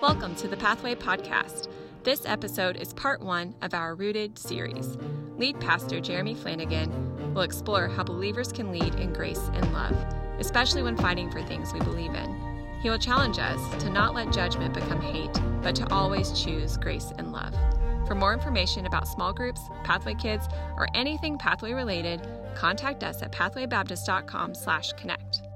Welcome to the Pathway Podcast. This episode is part one of our Rooted series. Lead pastor Jeremy Flanagan will explore how believers can lead in grace and love, especially when fighting for things we believe in. He will challenge us to not let judgment become hate, but to always choose grace and love. For more information about small groups, Pathway Kids, or anything Pathway related, contact us at pathwaybaptist.com/connect.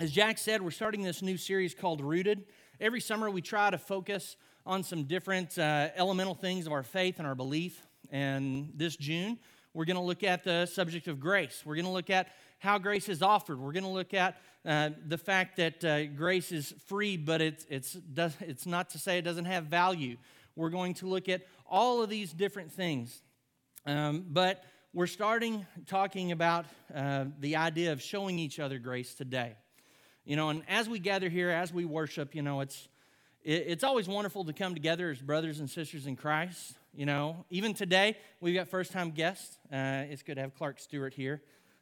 As Jack said, we're starting this new series called Rooted. Every summer, we try to focus on some different uh, elemental things of our faith and our belief. And this June, we're going to look at the subject of grace. We're going to look at how grace is offered. We're going to look at uh, the fact that uh, grace is free, but it's, it's, does, it's not to say it doesn't have value. We're going to look at all of these different things. Um, but we're starting talking about uh, the idea of showing each other grace today. You know, and as we gather here, as we worship, you know, it's it's always wonderful to come together as brothers and sisters in Christ. You know, even today we've got first time guests. Uh, it's good to have Clark Stewart here,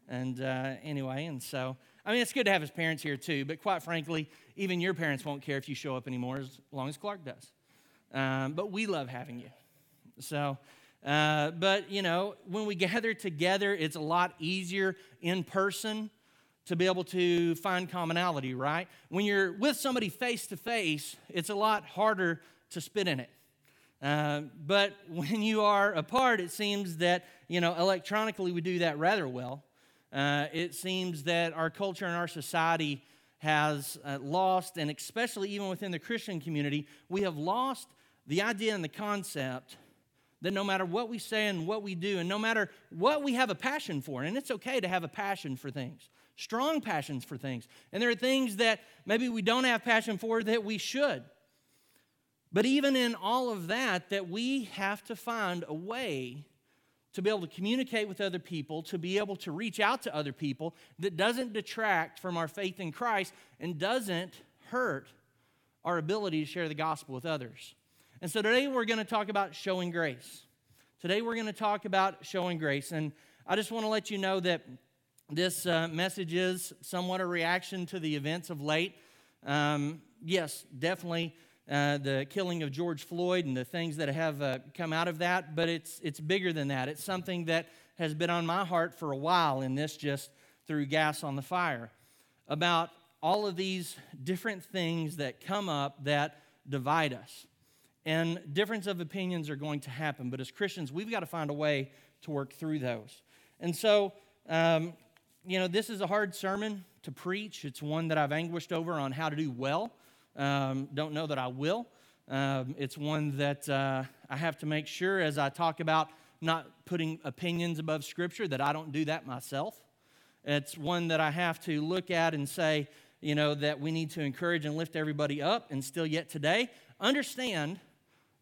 and uh, anyway, and so I mean it's good to have his parents here too. But quite frankly, even your parents won't care if you show up anymore as long as Clark does. Um, but we love having you. So. Uh, but you know, when we gather together, it's a lot easier in person to be able to find commonality, right? When you're with somebody face to face, it's a lot harder to spit in it. Uh, but when you are apart, it seems that, you know, electronically we do that rather well. Uh, it seems that our culture and our society has uh, lost, and especially even within the Christian community, we have lost the idea and the concept that no matter what we say and what we do, and no matter what we have a passion for, and it's okay to have a passion for things, strong passions for things. And there are things that maybe we don't have passion for that we should. But even in all of that, that we have to find a way to be able to communicate with other people, to be able to reach out to other people that doesn't detract from our faith in Christ and doesn't hurt our ability to share the gospel with others. And so today we're going to talk about showing grace. Today we're going to talk about showing grace. And I just want to let you know that this uh, message is somewhat a reaction to the events of late. Um, yes, definitely uh, the killing of George Floyd and the things that have uh, come out of that, but it's, it's bigger than that. It's something that has been on my heart for a while, and this just threw gas on the fire about all of these different things that come up that divide us. And difference of opinions are going to happen, but as Christians, we've got to find a way to work through those. And so, um, you know, this is a hard sermon to preach. It's one that I've anguished over on how to do well. Um, don't know that I will. Um, it's one that uh, I have to make sure as I talk about not putting opinions above Scripture that I don't do that myself. It's one that I have to look at and say, you know, that we need to encourage and lift everybody up. And still, yet today, understand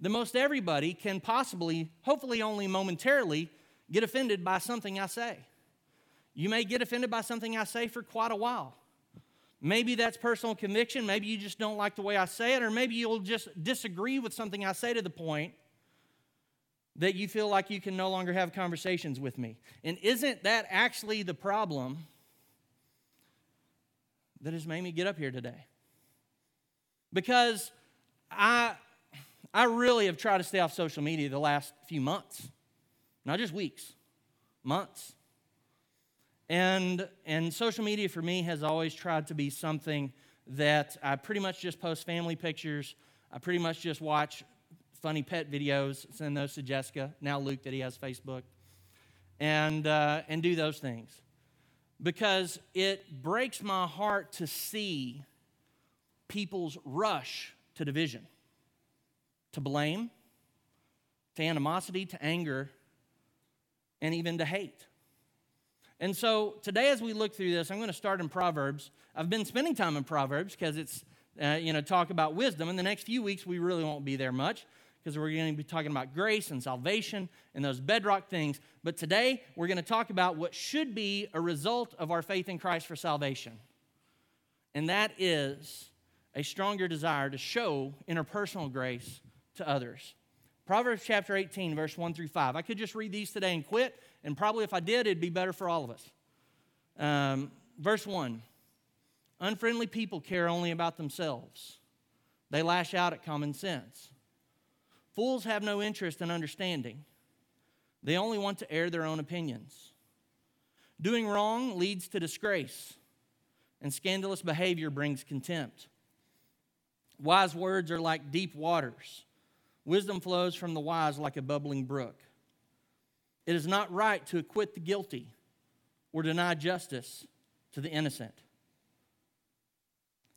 that most everybody can possibly, hopefully only momentarily, get offended by something I say. You may get offended by something I say for quite a while. Maybe that's personal conviction. Maybe you just don't like the way I say it, or maybe you'll just disagree with something I say to the point that you feel like you can no longer have conversations with me. And isn't that actually the problem that has made me get up here today? Because I, I really have tried to stay off social media the last few months, not just weeks, months. And, and social media for me has always tried to be something that I pretty much just post family pictures. I pretty much just watch funny pet videos, send those to Jessica, now Luke that he has Facebook, and, uh, and do those things. Because it breaks my heart to see people's rush to division, to blame, to animosity, to anger, and even to hate. And so today, as we look through this, I'm going to start in Proverbs. I've been spending time in Proverbs because it's, uh, you know, talk about wisdom. In the next few weeks, we really won't be there much because we're going to be talking about grace and salvation and those bedrock things. But today, we're going to talk about what should be a result of our faith in Christ for salvation. And that is a stronger desire to show interpersonal grace to others. Proverbs chapter 18, verse 1 through 5. I could just read these today and quit, and probably if I did, it'd be better for all of us. Um, verse 1 Unfriendly people care only about themselves, They lash out at common sense. Fools have no interest in understanding, they only want to air their own opinions. Doing wrong leads to disgrace, and scandalous behavior brings contempt. Wise words are like deep waters. Wisdom flows from the wise like a bubbling brook. It is not right to acquit the guilty or deny justice to the innocent.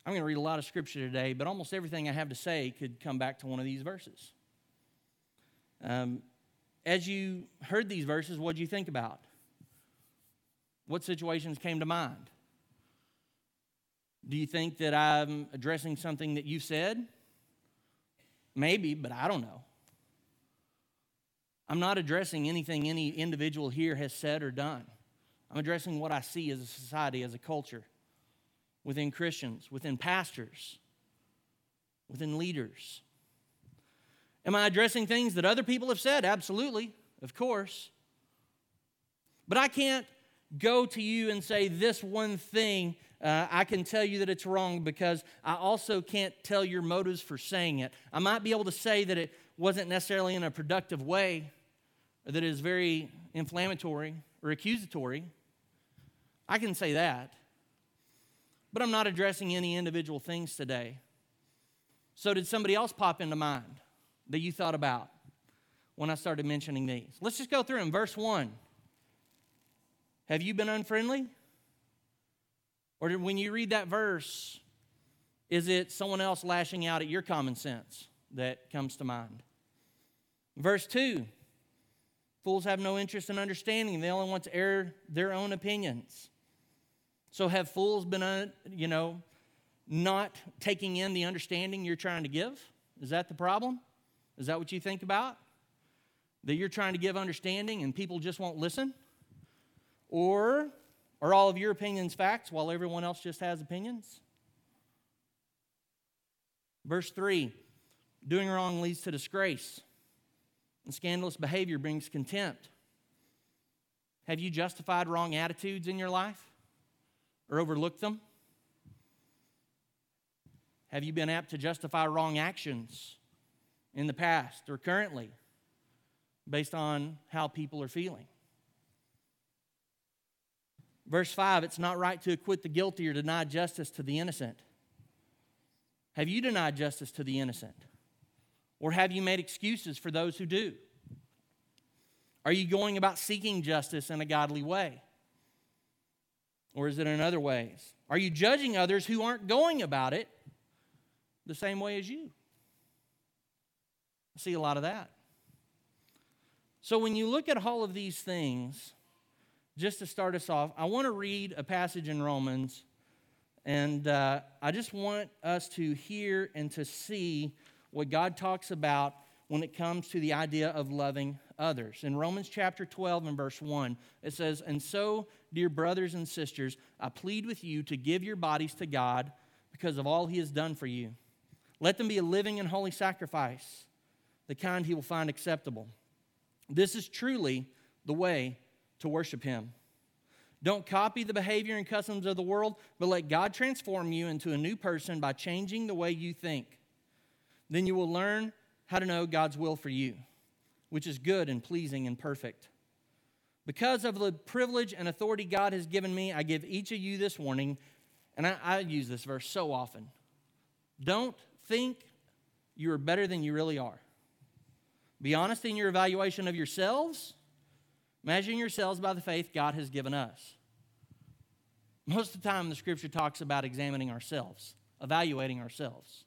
I'm going to read a lot of scripture today, but almost everything I have to say could come back to one of these verses. Um, as you heard these verses, what did you think about? What situations came to mind? Do you think that I'm addressing something that you said? Maybe, but I don't know. I'm not addressing anything any individual here has said or done. I'm addressing what I see as a society, as a culture, within Christians, within pastors, within leaders. Am I addressing things that other people have said? Absolutely, of course. But I can't go to you and say this one thing uh, I can tell you that it's wrong because I also can't tell your motives for saying it. I might be able to say that it wasn't necessarily in a productive way, or that it is very inflammatory or accusatory. I can say that. But I'm not addressing any individual things today. So, did somebody else pop into mind that you thought about when I started mentioning these? Let's just go through them. Verse 1 Have you been unfriendly? Or when you read that verse, is it someone else lashing out at your common sense that comes to mind? Verse 2 Fools have no interest in understanding, they only want to air their own opinions. So, have fools been, uh, you know, not taking in the understanding you're trying to give? Is that the problem? Is that what you think about? That you're trying to give understanding and people just won't listen? Or are all of your opinions facts while everyone else just has opinions? Verse 3 Doing wrong leads to disgrace, and scandalous behavior brings contempt. Have you justified wrong attitudes in your life or overlooked them? Have you been apt to justify wrong actions in the past or currently based on how people are feeling? Verse 5 it's not right to acquit the guilty or deny justice to the innocent. Have you denied justice to the innocent? Or have you made excuses for those who do? Are you going about seeking justice in a godly way? Or is it in other ways? Are you judging others who aren't going about it the same way as you? I see a lot of that. So when you look at all of these things, just to start us off, I want to read a passage in Romans, and uh, I just want us to hear and to see what God talks about when it comes to the idea of loving others. In Romans chapter 12 and verse 1, it says, And so, dear brothers and sisters, I plead with you to give your bodies to God because of all he has done for you. Let them be a living and holy sacrifice, the kind he will find acceptable. This is truly the way to worship Him. Don't copy the behavior and customs of the world, but let God transform you into a new person by changing the way you think. Then you will learn how to know God's will for you, which is good and pleasing and perfect. Because of the privilege and authority God has given me, I give each of you this warning, and I, I use this verse so often. Don't think you are better than you really are. Be honest in your evaluation of yourselves Measuring yourselves by the faith God has given us. Most of the time, the scripture talks about examining ourselves, evaluating ourselves.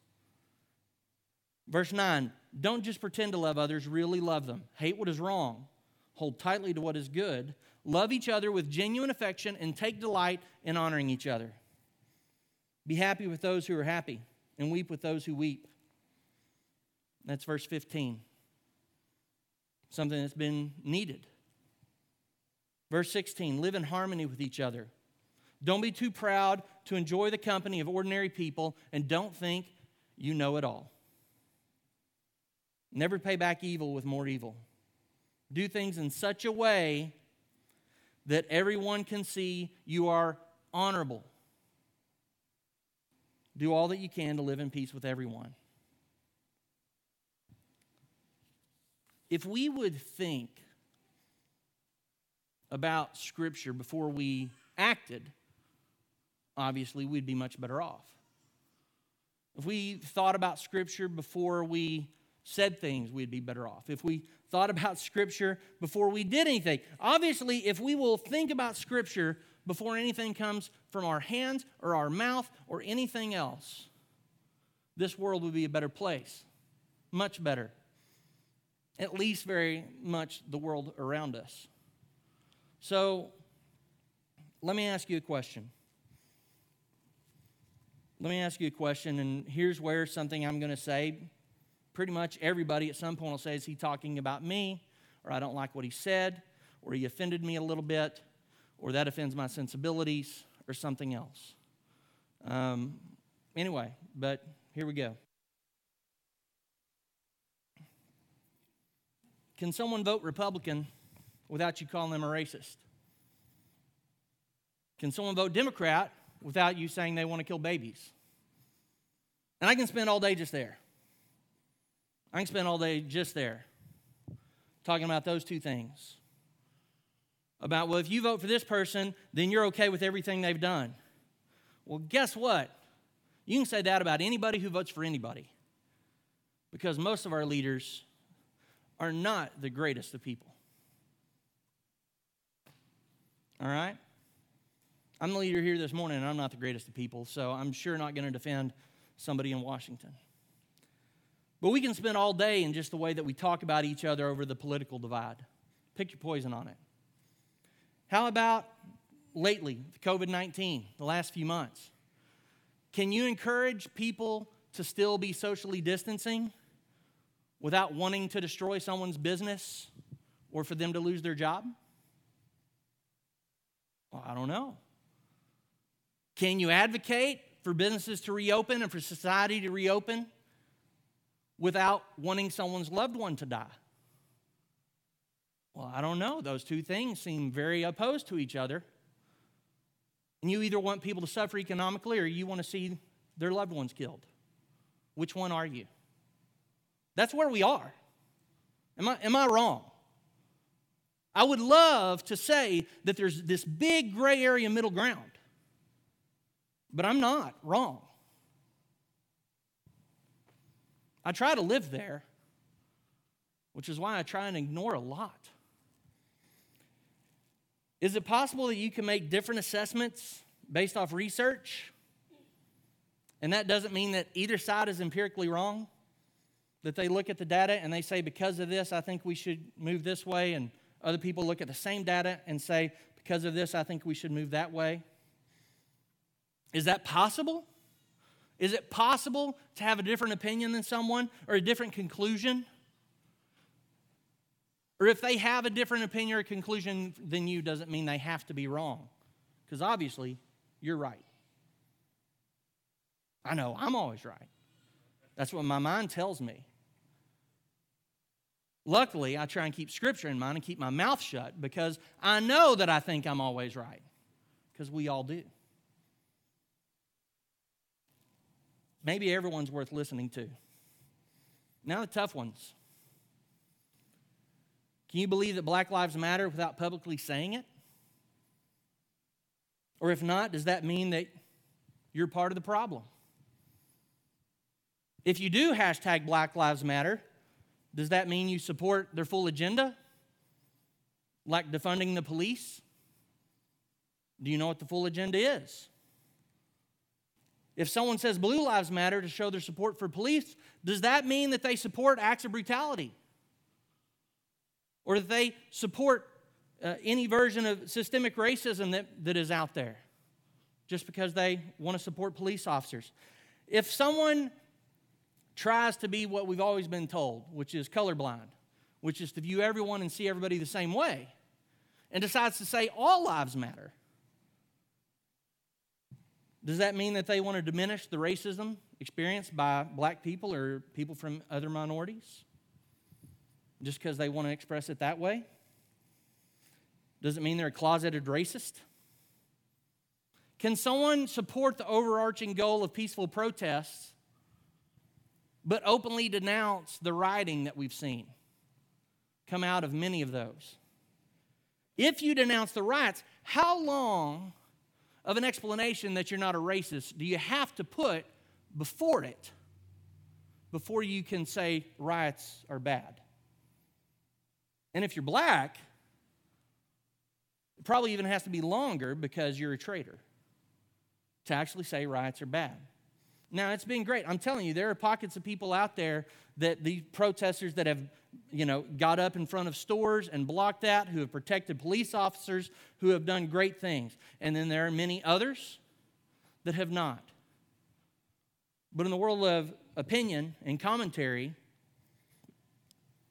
Verse 9 Don't just pretend to love others, really love them. Hate what is wrong, hold tightly to what is good, love each other with genuine affection, and take delight in honoring each other. Be happy with those who are happy, and weep with those who weep. That's verse 15. Something that's been needed. Verse 16 live in harmony with each other. Don't be too proud to enjoy the company of ordinary people and don't think you know it all. Never pay back evil with more evil. Do things in such a way that everyone can see you are honorable. Do all that you can to live in peace with everyone. If we would think about Scripture before we acted, obviously we'd be much better off. If we thought about Scripture before we said things, we'd be better off. If we thought about Scripture before we did anything, obviously, if we will think about Scripture before anything comes from our hands or our mouth or anything else, this world would be a better place. Much better. At least very much the world around us. So, let me ask you a question. Let me ask you a question, and here's where something I'm going to say. Pretty much everybody at some point will say, Is he talking about me? Or I don't like what he said, or he offended me a little bit, or that offends my sensibilities, or something else. Um, anyway, but here we go. Can someone vote Republican without you calling them a racist? Can someone vote Democrat without you saying they want to kill babies? And I can spend all day just there. I can spend all day just there talking about those two things. About, well, if you vote for this person, then you're okay with everything they've done. Well, guess what? You can say that about anybody who votes for anybody. Because most of our leaders are not the greatest of people. All right? I'm the leader here this morning, and I'm not the greatest of people, so I'm sure not going to defend somebody in Washington. But we can spend all day in just the way that we talk about each other over the political divide. Pick your poison on it. How about lately, the COVID 19, the last few months? Can you encourage people to still be socially distancing without wanting to destroy someone's business or for them to lose their job? Well, I don't know. Can you advocate for businesses to reopen and for society to reopen without wanting someone's loved one to die? Well, I don't know. Those two things seem very opposed to each other. And you either want people to suffer economically or you want to see their loved ones killed. Which one are you? That's where we are. Am I, am I wrong? I would love to say that there's this big gray area middle ground, but I'm not wrong. I try to live there, which is why I try and ignore a lot. Is it possible that you can make different assessments based off research? And that doesn't mean that either side is empirically wrong? That they look at the data and they say, because of this, I think we should move this way. And other people look at the same data and say, because of this, I think we should move that way. Is that possible? Is it possible to have a different opinion than someone or a different conclusion? Or if they have a different opinion or conclusion than you, doesn't mean they have to be wrong. Because obviously, you're right. I know I'm always right. That's what my mind tells me. Luckily, I try and keep scripture in mind and keep my mouth shut because I know that I think I'm always right. Because we all do. Maybe everyone's worth listening to. Now, the tough ones. Can you believe that Black Lives Matter without publicly saying it? Or if not, does that mean that you're part of the problem? If you do hashtag Black Lives Matter, does that mean you support their full agenda? Like defunding the police? Do you know what the full agenda is? If someone says Blue Lives Matter to show their support for police, does that mean that they support acts of brutality? or that they support uh, any version of systemic racism that, that is out there just because they want to support police officers. If someone tries to be what we've always been told, which is colorblind, which is to view everyone and see everybody the same way, and decides to say all lives matter, does that mean that they want to diminish the racism experienced by black people or people from other minorities? just because they want to express it that way? Does it mean they're a closeted racist? Can someone support the overarching goal of peaceful protests but openly denounce the writing that we've seen? come out of many of those. If you denounce the riots, how long of an explanation that you're not a racist do you have to put before it before you can say riots are bad? And if you're black, it probably even has to be longer because you're a traitor to actually say riots are bad. Now, it's been great. I'm telling you, there are pockets of people out there that the protesters that have, you know, got up in front of stores and blocked that, who have protected police officers, who have done great things. And then there are many others that have not. But in the world of opinion and commentary,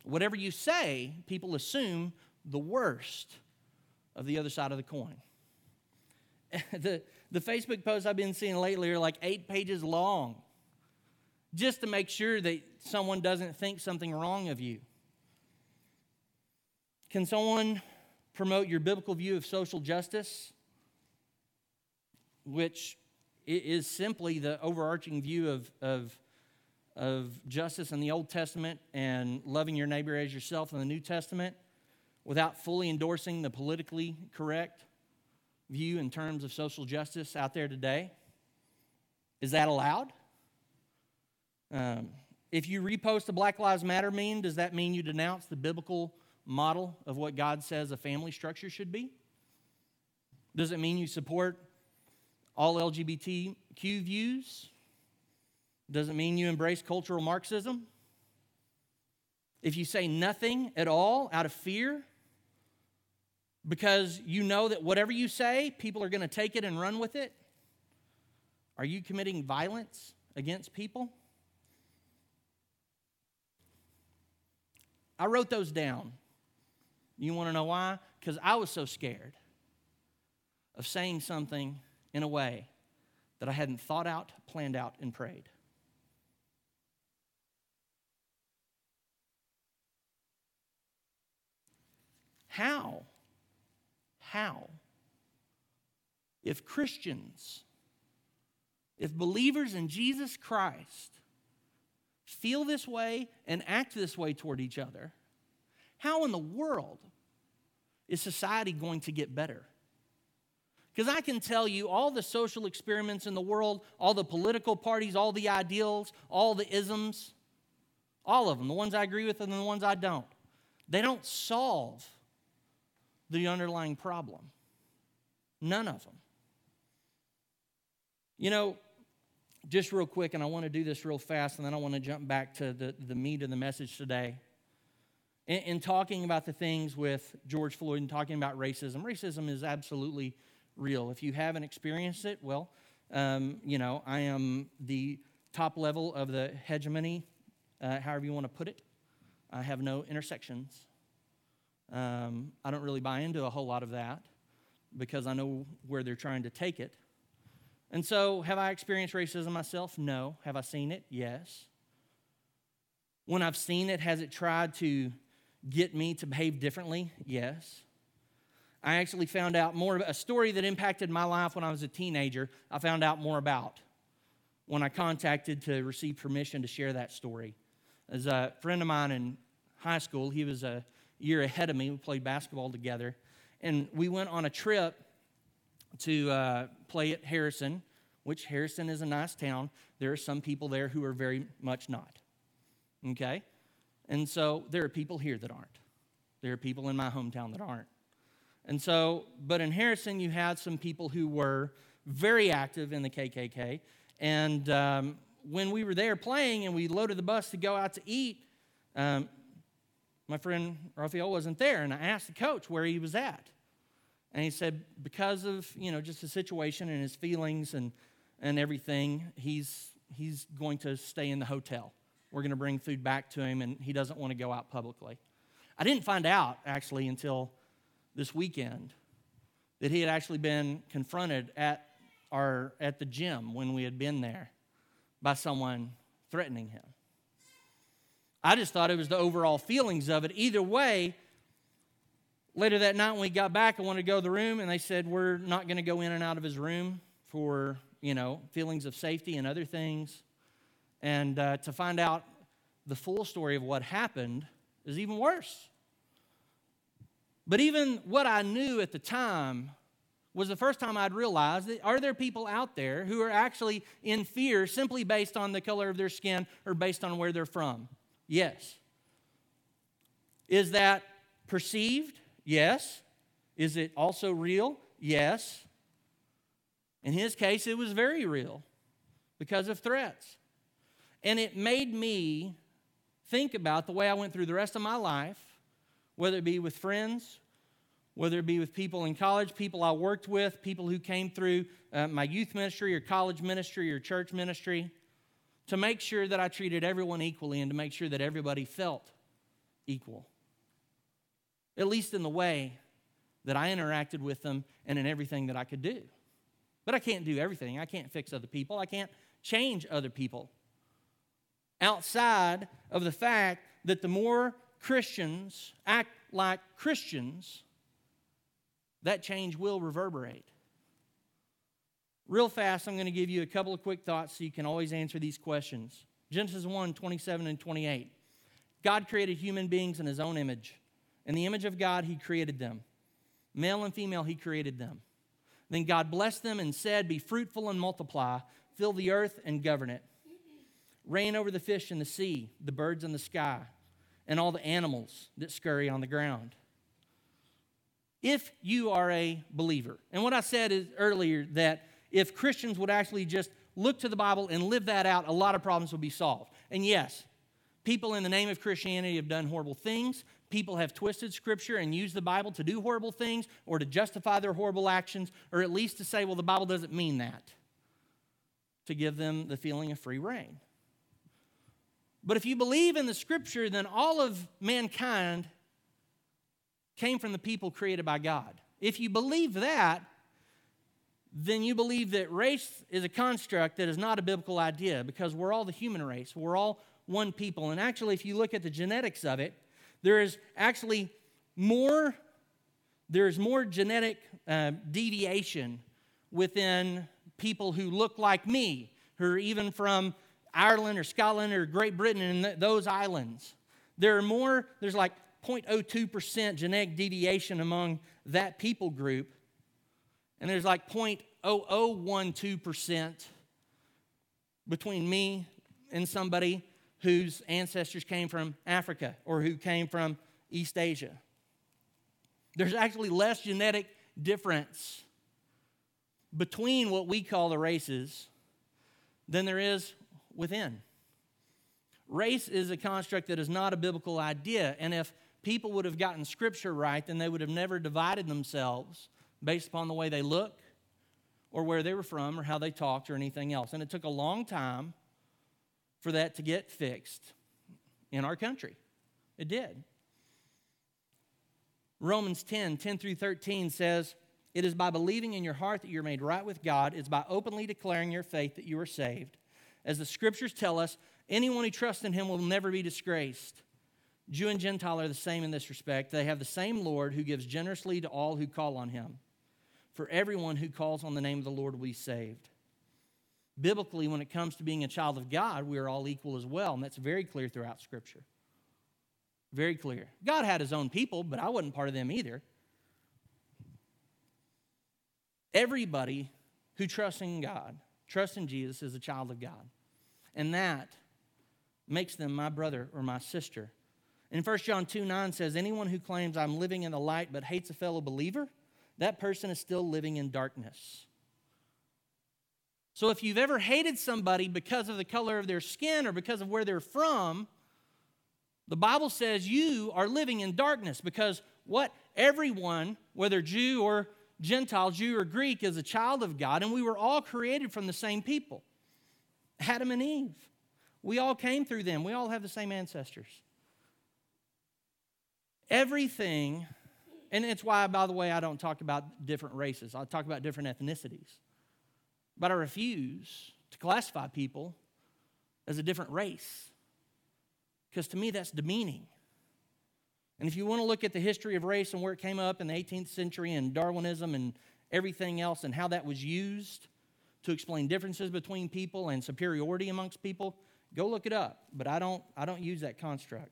whatever you say, people assume the worst of the other side of the coin. the, the Facebook posts I've been seeing lately are like eight pages long just to make sure that someone doesn't think something wrong of you. Can someone promote your biblical view of social justice, which is simply the overarching view of, of, of justice in the Old Testament and loving your neighbor as yourself in the New Testament, without fully endorsing the politically correct view in terms of social justice out there today? Is that allowed? Um, if you repost a Black Lives Matter meme, does that mean you denounce the biblical model of what God says a family structure should be? Does it mean you support all LGBTQ views? Does it mean you embrace cultural Marxism? If you say nothing at all out of fear, because you know that whatever you say, people are going to take it and run with it? Are you committing violence against people? I wrote those down. You want to know why? Because I was so scared of saying something in a way that I hadn't thought out, planned out, and prayed. How how? If Christians, if believers in Jesus Christ feel this way and act this way toward each other, how in the world is society going to get better? Because I can tell you all the social experiments in the world, all the political parties, all the ideals, all the isms, all of them, the ones I agree with and the ones I don't, they don't solve the underlying problem. None of them. You know, just real quick, and I want to do this real fast, and then I want to jump back to the, the meat of the message today. In, in talking about the things with George Floyd and talking about racism, racism is absolutely real. If you haven't experienced it, well, um, you know, I am the top level of the hegemony, uh, however you want to put it. I have no intersections. Um, I don't really buy into a whole lot of that because I know where they're trying to take it. And so, have I experienced racism myself? No. Have I seen it? Yes. When I've seen it, has it tried to get me to behave differently? Yes. I actually found out more a story that impacted my life when I was a teenager. I found out more about when I contacted to receive permission to share that story. As a friend of mine in high school, he was a year ahead of me. We played basketball together. And we went on a trip to uh, play at Harrison, which Harrison is a nice town. There are some people there who are very much not. Okay? And so there are people here that aren't. There are people in my hometown that aren't. And so, but in Harrison, you had some people who were very active in the KKK. And um, when we were there playing and we loaded the bus to go out to eat, um, my friend Raphael wasn't there, and I asked the coach where he was at. And he said, because of, you know, just the situation and his feelings and, and everything, he's, he's going to stay in the hotel. We're going to bring food back to him, and he doesn't want to go out publicly. I didn't find out, actually, until this weekend that he had actually been confronted at, our, at the gym when we had been there by someone threatening him. I just thought it was the overall feelings of it. Either way, later that night when we got back, I wanted to go to the room, and they said, We're not going to go in and out of his room for, you know, feelings of safety and other things. And uh, to find out the full story of what happened is even worse. But even what I knew at the time was the first time I'd realized that are there people out there who are actually in fear simply based on the color of their skin or based on where they're from? Yes. Is that perceived? Yes. Is it also real? Yes. In his case, it was very real because of threats. And it made me think about the way I went through the rest of my life, whether it be with friends, whether it be with people in college, people I worked with, people who came through uh, my youth ministry or college ministry or church ministry, to make sure that I treated everyone equally and to make sure that everybody felt equal. At least in the way that I interacted with them and in everything that I could do. But I can't do everything. I can't fix other people. I can't change other people. Outside of the fact that the more Christians act like Christians, that change will reverberate. Real fast, I'm going to give you a couple of quick thoughts so you can always answer these questions. Genesis 1 27 and 28. God created human beings in his own image. In the image of God, he created them. Male and female, he created them. Then God blessed them and said, Be fruitful and multiply, fill the earth and govern it. Reign over the fish in the sea, the birds in the sky, and all the animals that scurry on the ground if you are a believer. And what I said is earlier that if Christians would actually just look to the Bible and live that out, a lot of problems would be solved. And yes, people in the name of Christianity have done horrible things. People have twisted scripture and used the Bible to do horrible things or to justify their horrible actions, or at least to say, well, the Bible doesn't mean that, to give them the feeling of free reign. But if you believe in the scripture, then all of mankind came from the people created by God. If you believe that, then you believe that race is a construct that is not a biblical idea because we're all the human race. We're all one people. And actually, if you look at the genetics of it, there is actually more, there's more genetic uh, deviation within people who look like me, who are even from Ireland or Scotland or Great Britain and th- those islands. There are more, there's like 0.02% genetic deviation among that people group. And there's like 0.0012% between me and somebody whose ancestors came from Africa or who came from East Asia. There's actually less genetic difference between what we call the races than there is within. Race is a construct that is not a biblical idea. And if people would have gotten scripture right, then they would have never divided themselves based upon the way they look or where they were from or how they talked or anything else. And it took a long time for that to get fixed in our country. It did. Romans 10 10 through 13 says, It is by believing in your heart that you're made right with God, it's by openly declaring your faith that you are saved. As the scriptures tell us, anyone who trusts in him will never be disgraced. Jew and Gentile are the same in this respect. They have the same Lord who gives generously to all who call on him. For everyone who calls on the name of the Lord will be saved. Biblically, when it comes to being a child of God, we are all equal as well, and that's very clear throughout Scripture. Very clear. God had his own people, but I wasn't part of them either. Everybody who trusts in God, trusts in Jesus, is a child of God. And that makes them my brother or my sister and 1 John 2 9 says, Anyone who claims I'm living in the light but hates a fellow believer, that person is still living in darkness. So if you've ever hated somebody because of the color of their skin or because of where they're from, the Bible says you are living in darkness because what everyone, whether Jew or Gentile, Jew or Greek, is a child of God, and we were all created from the same people Adam and Eve. We all came through them, we all have the same ancestors. Everything, and it's why, by the way, I don't talk about different races. I talk about different ethnicities. But I refuse to classify people as a different race because to me that's demeaning. And if you want to look at the history of race and where it came up in the 18th century and Darwinism and everything else and how that was used to explain differences between people and superiority amongst people, go look it up. But I don't, I don't use that construct.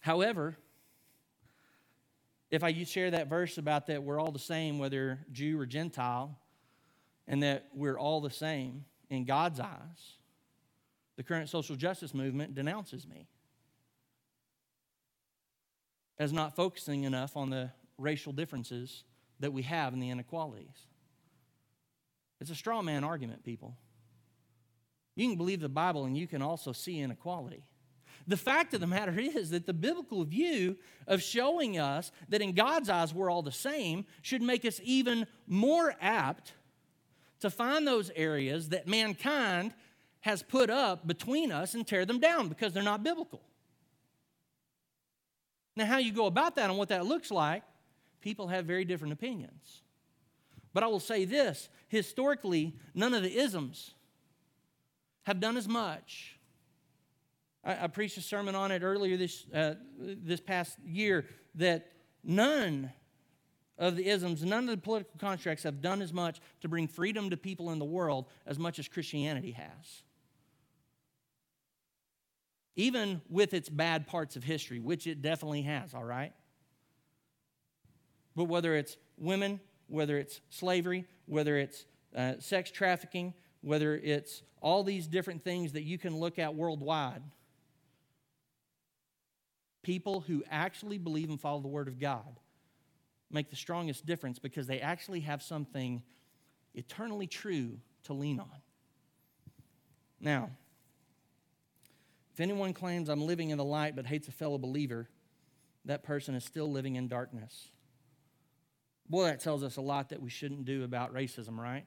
However, if I share that verse about that we're all the same, whether Jew or Gentile, and that we're all the same in God's eyes, the current social justice movement denounces me as not focusing enough on the racial differences that we have and the inequalities. It's a straw man argument, people. You can believe the Bible and you can also see inequality. The fact of the matter is that the biblical view of showing us that in God's eyes we're all the same should make us even more apt to find those areas that mankind has put up between us and tear them down because they're not biblical. Now, how you go about that and what that looks like, people have very different opinions. But I will say this historically, none of the isms have done as much. I, I preached a sermon on it earlier this, uh, this past year that none of the isms, none of the political constructs have done as much to bring freedom to people in the world as much as Christianity has. Even with its bad parts of history, which it definitely has, all right? But whether it's women, whether it's slavery, whether it's uh, sex trafficking, whether it's all these different things that you can look at worldwide, people who actually believe and follow the Word of God make the strongest difference because they actually have something eternally true to lean on. Now, if anyone claims I'm living in the light but hates a fellow believer, that person is still living in darkness. Boy, that tells us a lot that we shouldn't do about racism, right?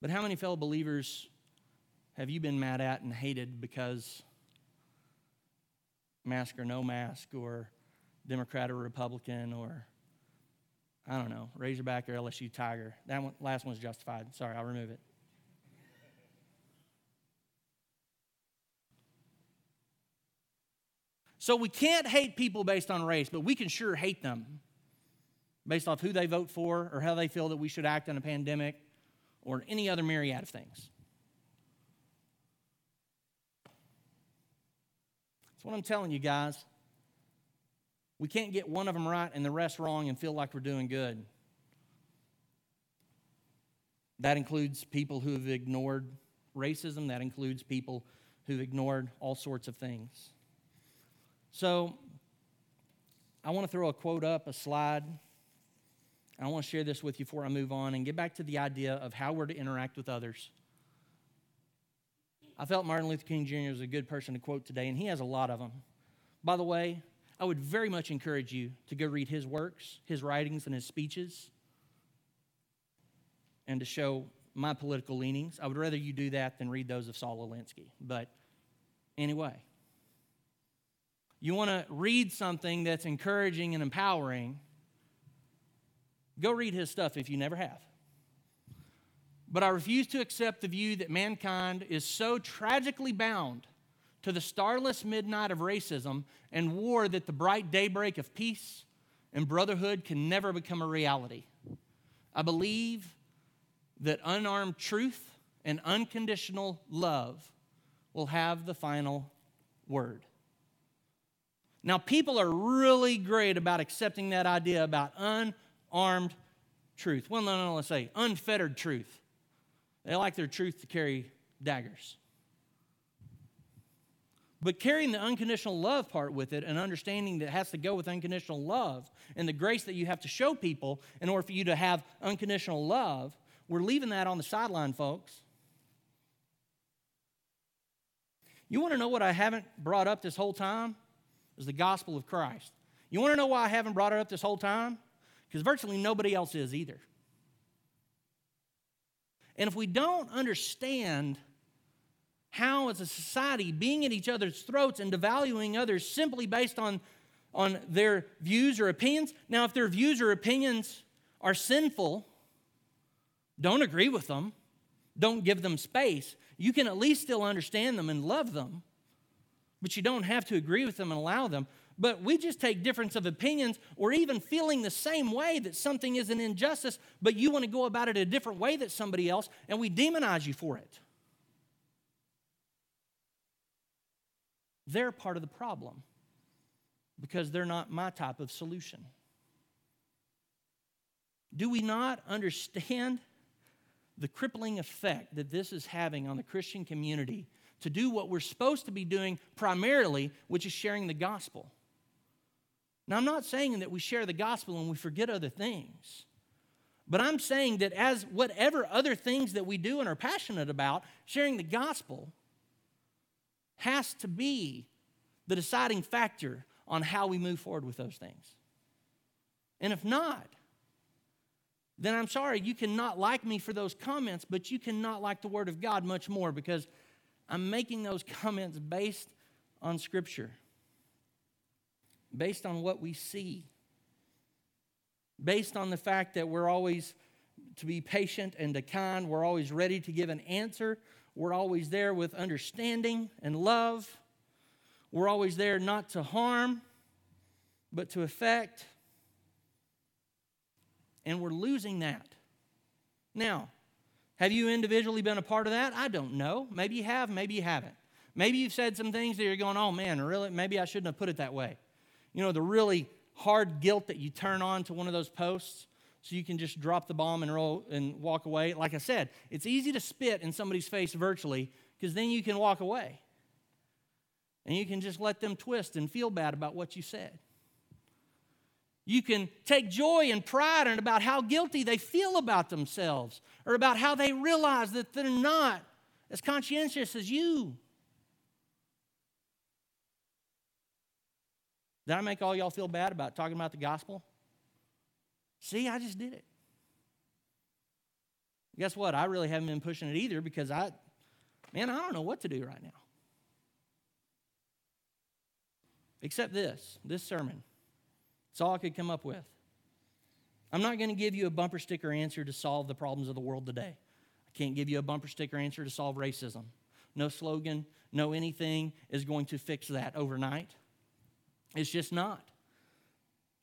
But how many fellow believers have you been mad at and hated because mask or no mask, or Democrat or Republican, or I don't know, Razorback or LSU Tiger. That one, last one's justified. Sorry, I'll remove it. So we can't hate people based on race, but we can sure hate them based off who they vote for or how they feel that we should act in a pandemic or any other myriad of things. That's what I'm telling you guys. We can't get one of them right and the rest wrong and feel like we're doing good. That includes people who have ignored racism, that includes people who've ignored all sorts of things. So, I want to throw a quote up, a slide. I want to share this with you before I move on and get back to the idea of how we're to interact with others. I felt Martin Luther King Jr. was a good person to quote today, and he has a lot of them. By the way, I would very much encourage you to go read his works, his writings, and his speeches, and to show my political leanings. I would rather you do that than read those of Saul Alinsky. But anyway, you want to read something that's encouraging and empowering, go read his stuff if you never have. But I refuse to accept the view that mankind is so tragically bound to the starless midnight of racism and war that the bright daybreak of peace and brotherhood can never become a reality. I believe that unarmed truth and unconditional love will have the final word. Now, people are really great about accepting that idea about unarmed truth. Well, no, no, let's say unfettered truth. They like their truth to carry daggers. But carrying the unconditional love part with it and understanding that has to go with unconditional love and the grace that you have to show people in order for you to have unconditional love, we're leaving that on the sideline, folks. You want to know what I haven't brought up this whole time? Is the gospel of Christ. You want to know why I haven't brought it up this whole time? Because virtually nobody else is either. And if we don't understand how, as a society, being at each other's throats and devaluing others simply based on, on their views or opinions, now, if their views or opinions are sinful, don't agree with them, don't give them space. You can at least still understand them and love them, but you don't have to agree with them and allow them but we just take difference of opinions or even feeling the same way that something is an injustice, but you want to go about it a different way than somebody else, and we demonize you for it. They're part of the problem. because they're not my type of solution. Do we not understand the crippling effect that this is having on the Christian community to do what we're supposed to be doing primarily, which is sharing the gospel? Now, I'm not saying that we share the gospel and we forget other things. But I'm saying that as whatever other things that we do and are passionate about, sharing the gospel has to be the deciding factor on how we move forward with those things. And if not, then I'm sorry, you cannot like me for those comments, but you cannot like the Word of God much more because I'm making those comments based on Scripture, based on what we see, based on the fact that we're always to be patient and to kind, we're always ready to give an answer, we're always there with understanding and love. We're always there not to harm, but to affect. And we're losing that. Now, have you individually been a part of that? I don't know. Maybe you have, maybe you haven't. Maybe you've said some things that you're going, oh man, really? Maybe I shouldn't have put it that way. You know, the really hard guilt that you turn on to one of those posts so you can just drop the bomb and roll and walk away. Like I said, it's easy to spit in somebody's face virtually because then you can walk away. And you can just let them twist and feel bad about what you said. You can take joy and pride in about how guilty they feel about themselves or about how they realize that they're not as conscientious as you. Did I make all y'all feel bad about talking about the gospel? See, I just did it. Guess what? I really haven't been pushing it either because I, man, I don't know what to do right now. Except this, this sermon. It's all I could come up with. I'm not going to give you a bumper sticker answer to solve the problems of the world today. I can't give you a bumper sticker answer to solve racism. No slogan, no anything is going to fix that overnight. It's just not.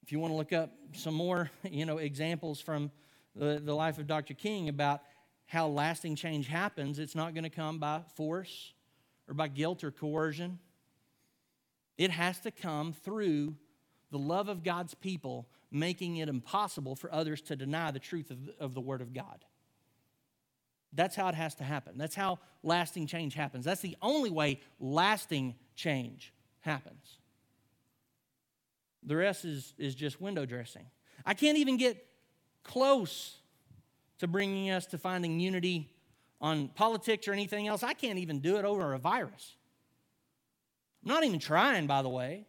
If you want to look up some more, you know, examples from the, the life of Dr. King about how lasting change happens, it's not going to come by force or by guilt or coercion. It has to come through the love of God's people, making it impossible for others to deny the truth of of the Word of God. That's how it has to happen. That's how lasting change happens. That's the only way lasting change happens. The rest is, is just window dressing. I can't even get close to bringing us to finding unity on politics or anything else. I can't even do it over a virus. I'm not even trying, by the way.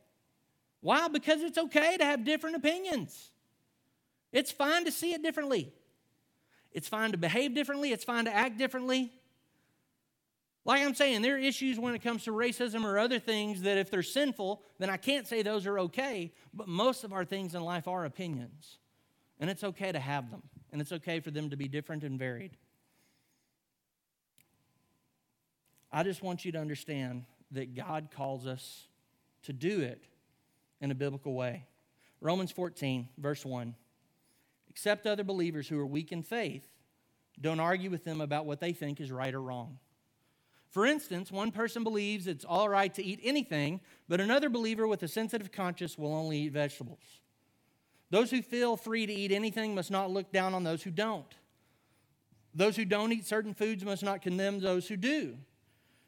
Why? Because it's okay to have different opinions. It's fine to see it differently. It's fine to behave differently. It's fine to act differently. Like I'm saying, there are issues when it comes to racism or other things that if they're sinful, then I can't say those are okay. But most of our things in life are opinions. And it's okay to have them. And it's okay for them to be different and varied. I just want you to understand that God calls us to do it in a biblical way. Romans 14, verse 1. Accept other believers who are weak in faith. Don't argue with them about what they think is right or wrong. For instance, one person believes it's all right to eat anything, but another believer with a sensitive conscience will only eat vegetables. Those who feel free to eat anything must not look down on those who don't. Those who don't eat certain foods must not condemn those who do,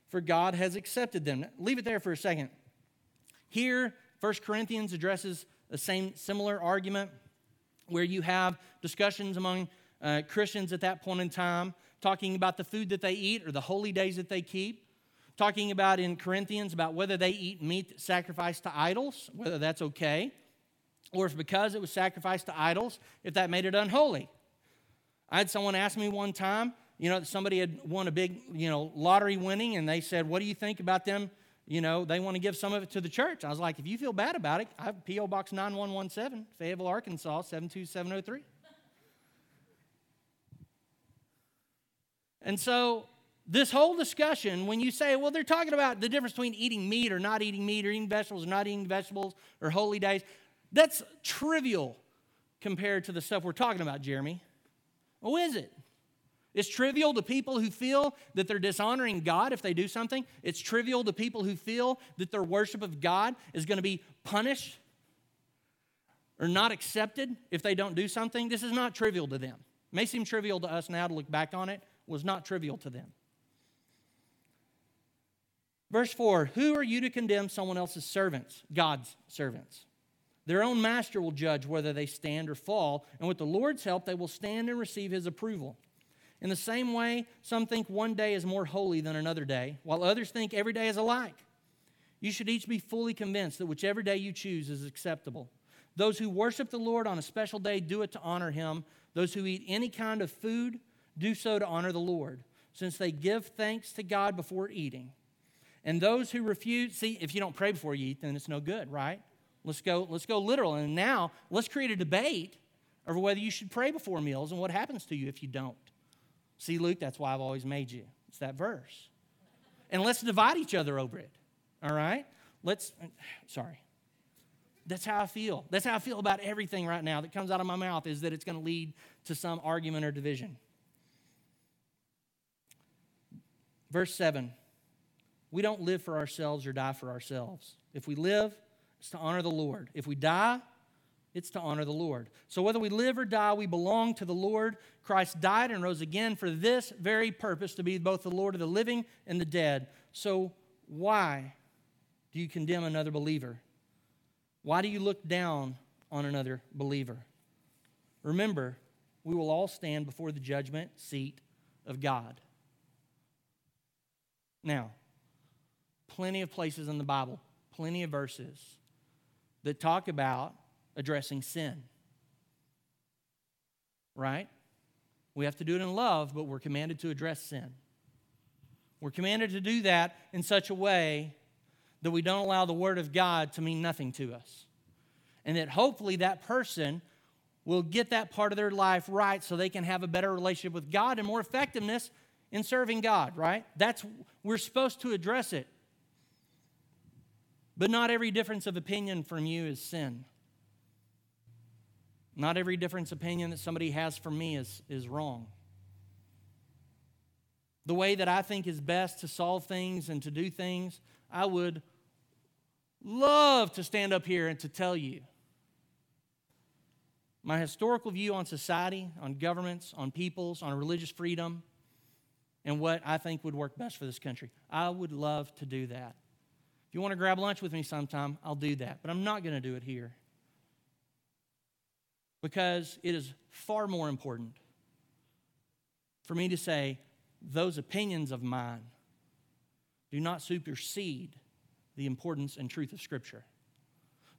for God has accepted them. Leave it there for a second. Here, 1 Corinthians addresses the same similar argument where you have discussions among uh, Christians at that point in time talking about the food that they eat or the holy days that they keep, talking about in Corinthians about whether they eat meat sacrificed to idols, whether that's okay, or if because it was sacrificed to idols, if that made it unholy. I had someone ask me one time, you know, somebody had won a big, you know, lottery winning, and they said, What do you think about them? You know, they want to give some of it to the church. I was like, If you feel bad about it, I have P.O. Box 9117, Fayetteville, Arkansas, 72703. And so, this whole discussion, when you say, well, they're talking about the difference between eating meat or not eating meat, or eating vegetables or not eating vegetables, or holy days, that's trivial compared to the stuff we're talking about, Jeremy. Oh, is it? It's trivial to people who feel that they're dishonoring God if they do something. It's trivial to people who feel that their worship of God is going to be punished or not accepted if they don't do something, this is not trivial to them. It may seem trivial to us now to look back on it, was not trivial to them. Verse 4 Who are you to condemn someone else's servants, God's servants? Their own master will judge whether they stand or fall, and with the Lord's help, they will stand and receive his approval. In the same way, some think one day is more holy than another day, while others think every day is alike. You should each be fully convinced that whichever day you choose is acceptable. Those who worship the Lord on a special day do it to honor him. Those who eat any kind of food do so to honor the Lord, since they give thanks to God before eating. And those who refuse, see, if you don't pray before you eat, then it's no good, right? Let's go, let's go literal. And now let's create a debate over whether you should pray before meals and what happens to you if you don't. See, Luke, that's why I've always made you. It's that verse. And let's divide each other over it. All right? Let's, sorry. That's how I feel. That's how I feel about everything right now that comes out of my mouth is that it's going to lead to some argument or division. Verse 7 We don't live for ourselves or die for ourselves. If we live, it's to honor the Lord. If we die, it's to honor the Lord. So whether we live or die, we belong to the Lord. Christ died and rose again for this very purpose to be both the Lord of the living and the dead. So why do you condemn another believer? Why do you look down on another believer? Remember, we will all stand before the judgment seat of God. Now, plenty of places in the Bible, plenty of verses that talk about addressing sin. Right? We have to do it in love, but we're commanded to address sin. We're commanded to do that in such a way that we don't allow the Word of God to mean nothing to us. And that hopefully that person will get that part of their life right so they can have a better relationship with God and more effectiveness in serving God, right? That's we're supposed to address it. But not every difference of opinion from you is sin. Not every difference opinion that somebody has from me is, is wrong. The way that I think is best to solve things and to do things, I would love to stand up here and to tell you my historical view on society, on governments, on peoples, on religious freedom, and what I think would work best for this country. I would love to do that. If you want to grab lunch with me sometime, I'll do that. But I'm not going to do it here. Because it is far more important for me to say, those opinions of mine do not supersede the importance and truth of Scripture.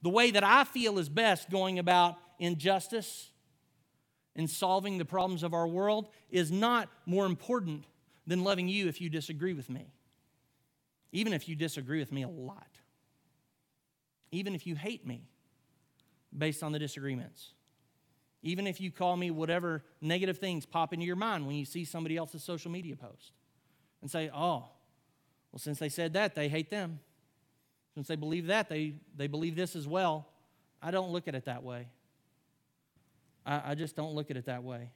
The way that I feel is best going about injustice and solving the problems of our world is not more important than loving you if you disagree with me. Even if you disagree with me a lot. Even if you hate me based on the disagreements. Even if you call me whatever negative things pop into your mind when you see somebody else's social media post and say, oh, well, since they said that, they hate them. Since they believe that, they, they believe this as well. I don't look at it that way. I, I just don't look at it that way.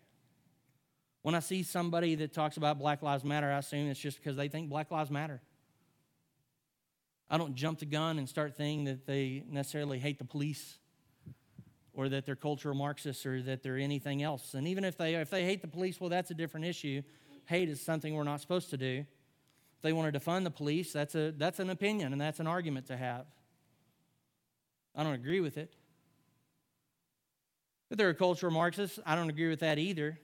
When I see somebody that talks about Black Lives Matter, I assume it's just because they think Black Lives Matter. I don't jump the gun and start thinking that they necessarily hate the police or that they're cultural Marxists or that they're anything else. And even if they, if they hate the police, well, that's a different issue. Hate is something we're not supposed to do If they want to defund the police, that's, a, that's an opinion and that's an argument to have. I don't agree with it. If they're a cultural Marxist, I don't agree with that either.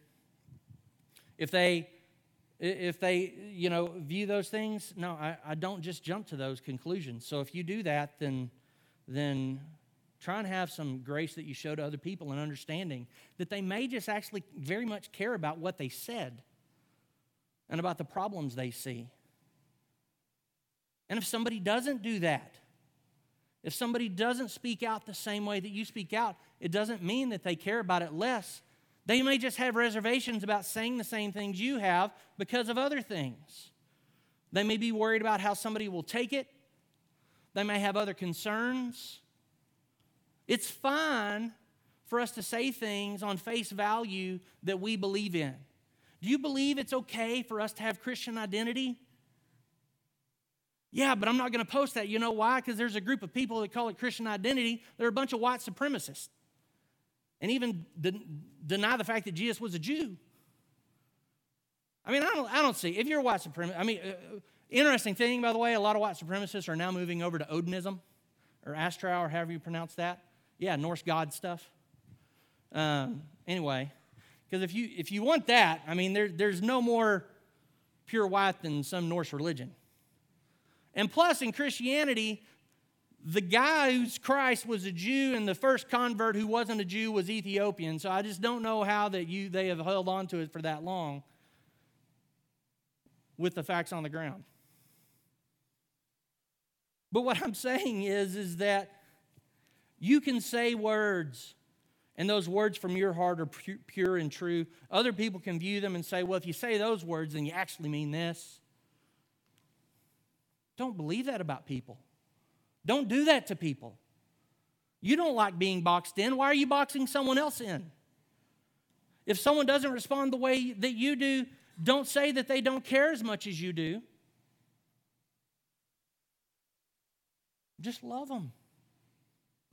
If they, if they, you know, view those things, no, I, I don't just jump to those conclusions. So if you do that, then, then try and have some grace that you show to other people and understanding that they may just actually very much care about what they said and about the problems they see. And if somebody doesn't do that, if somebody doesn't speak out the same way that you speak out, it doesn't mean that they care about it less. They may just have reservations about saying the same things you have because of other things. They may be worried about how somebody will take it. They may have other concerns. It's fine for us to say things on face value that we believe in. Do you believe it's okay for us to have Christian identity? Yeah, but I'm not going to post that. You know why? Because there's a group of people that call it Christian identity. They're a bunch of white supremacists. And even de- deny the fact that Jesus was a Jew. I mean, I don't, I don't see. If you're a white supremacist, I mean, uh, interesting thing, by the way, a lot of white supremacists are now moving over to Odinism or Astra or however you pronounce that. Yeah, Norse god stuff. Um, anyway, because if you if you want that, I mean, there, there's no more pure white than some Norse religion. And plus, in Christianity, the guy whose Christ was a Jew and the first convert who wasn't a Jew was Ethiopian. So I just don't know how that you they have held on to it for that long with the facts on the ground. But what I'm saying is is that you can say words and those words from your heart are pure and true. Other people can view them and say, well, if you say those words, then you actually mean this. Don't believe that about people. Don't do that to people. You don't like being boxed in. Why are you boxing someone else in? If someone doesn't respond the way that you do, don't say that they don't care as much as you do. Just love them.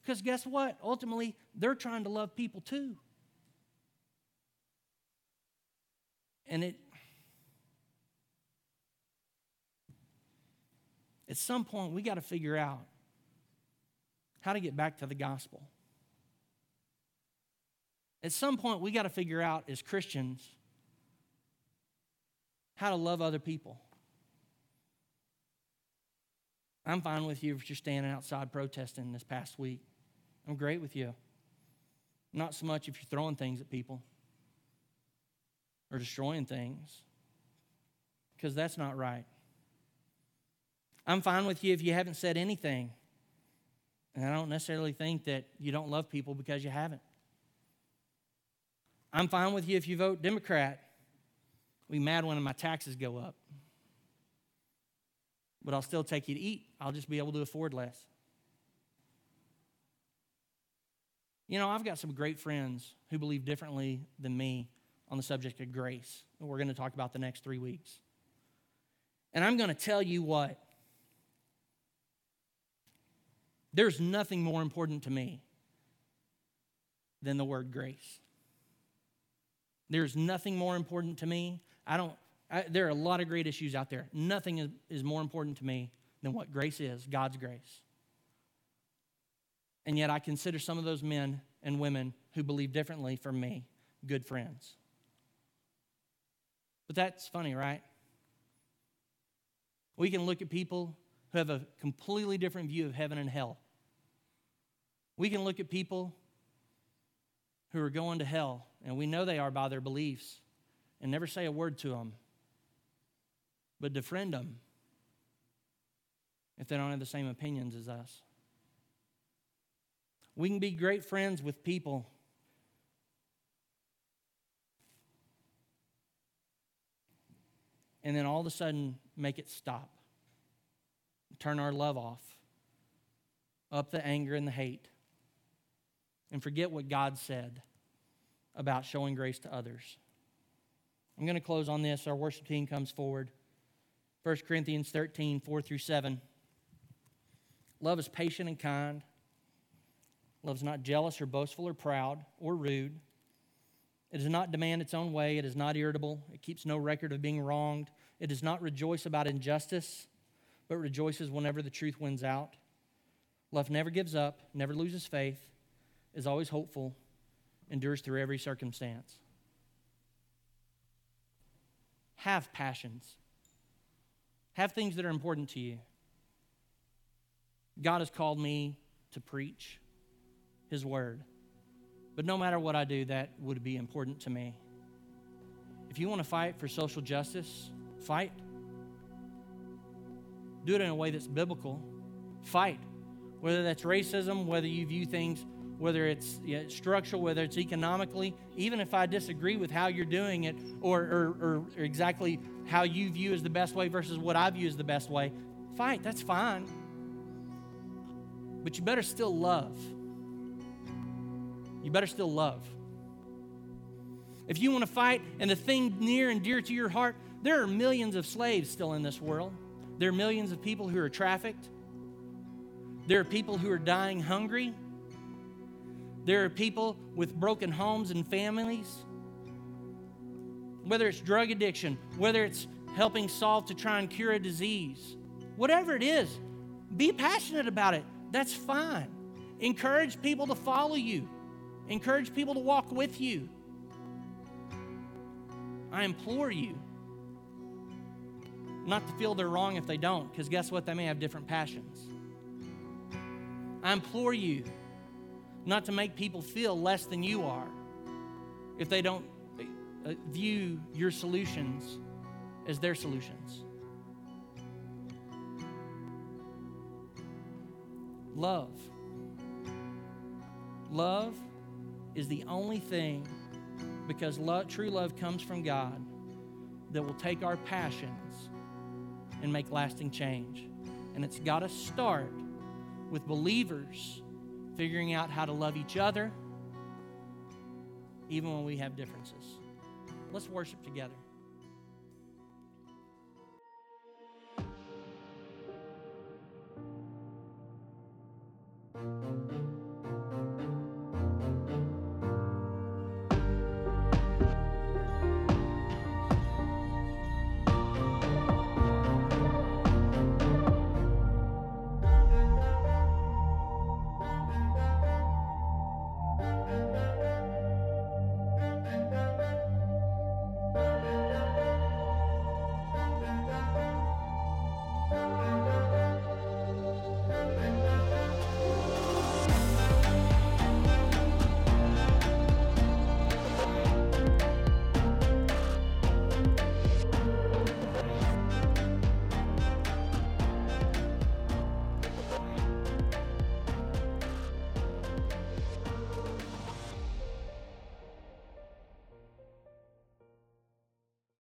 Because guess what? Ultimately, they're trying to love people too. And it, at some point, we got to figure out how to get back to the gospel. At some point, we got to figure out as Christians how to love other people. I'm fine with you if you're standing outside protesting this past week. I'm great with you. Not so much if you're throwing things at people or destroying things, because that's not right. I'm fine with you if you haven't said anything. And I don't necessarily think that you don't love people because you haven't. I'm fine with you if you vote Democrat. Be mad when my taxes go up. But I'll still take you to eat. I'll just be able to afford less. You know, I've got some great friends who believe differently than me on the subject of grace. We're going to talk about the next three weeks. And I'm going to tell you what there's nothing more important to me than the word grace. There's nothing more important to me. I don't, I, there are a lot of great issues out there. Nothing is, is more important to me than what grace is God's grace. And yet I consider some of those men and women who believe differently from me good friends. But that's funny, right? We can look at people who have a completely different view of heaven and hell. We can look at people who are going to hell, and we know they are by their beliefs, and never say a word to them, but defriend them if they don't have the same opinions as us. We can be great friends with people. And then all of a sudden make it stop. Turn our love off. Up the anger and the hate. And forget what God said about showing grace to others. I'm going to close on this. Our worship team comes forward. 1 Corinthians 13, 4 through 7. Love is patient and kind. Love is not jealous or boastful or proud or rude. It does not demand its own way. It is not irritable. It keeps no record of being wronged. It does not rejoice about injustice, but rejoices whenever the truth wins out. Love never gives up, never loses faith, is always hopeful, endures through every circumstance. Have passions, have things that are important to you. God has called me to preach. His Word. But no matter what I do, that would be important to me. If you want to fight for social justice, fight. Do it in a way that's biblical. Fight. Whether that's racism, whether you view things, whether it's structural, whether it's economically, even if I disagree with how you're doing it or, or, or exactly how you view as the best way versus what I view as the best way, fight. That's fine. But you better still love you better still love. If you want to fight and the thing near and dear to your heart, there are millions of slaves still in this world. There are millions of people who are trafficked. There are people who are dying hungry. There are people with broken homes and families. Whether it's drug addiction, whether it's helping solve to try and cure a disease, whatever it is, be passionate about it. That's fine. Encourage people to follow you, encourage people to walk with you. I implore you not to feel they're wrong if they don't, because guess what? They may have different passions. I implore you not to make people feel less than you are if they don't uh, view your solutions as their solutions. Love. Love is the only thing, because love, true love comes from God, that will take our passions and make lasting change. And it's got to start with believers figuring out how to love each other, even when we have differences. Let's worship together.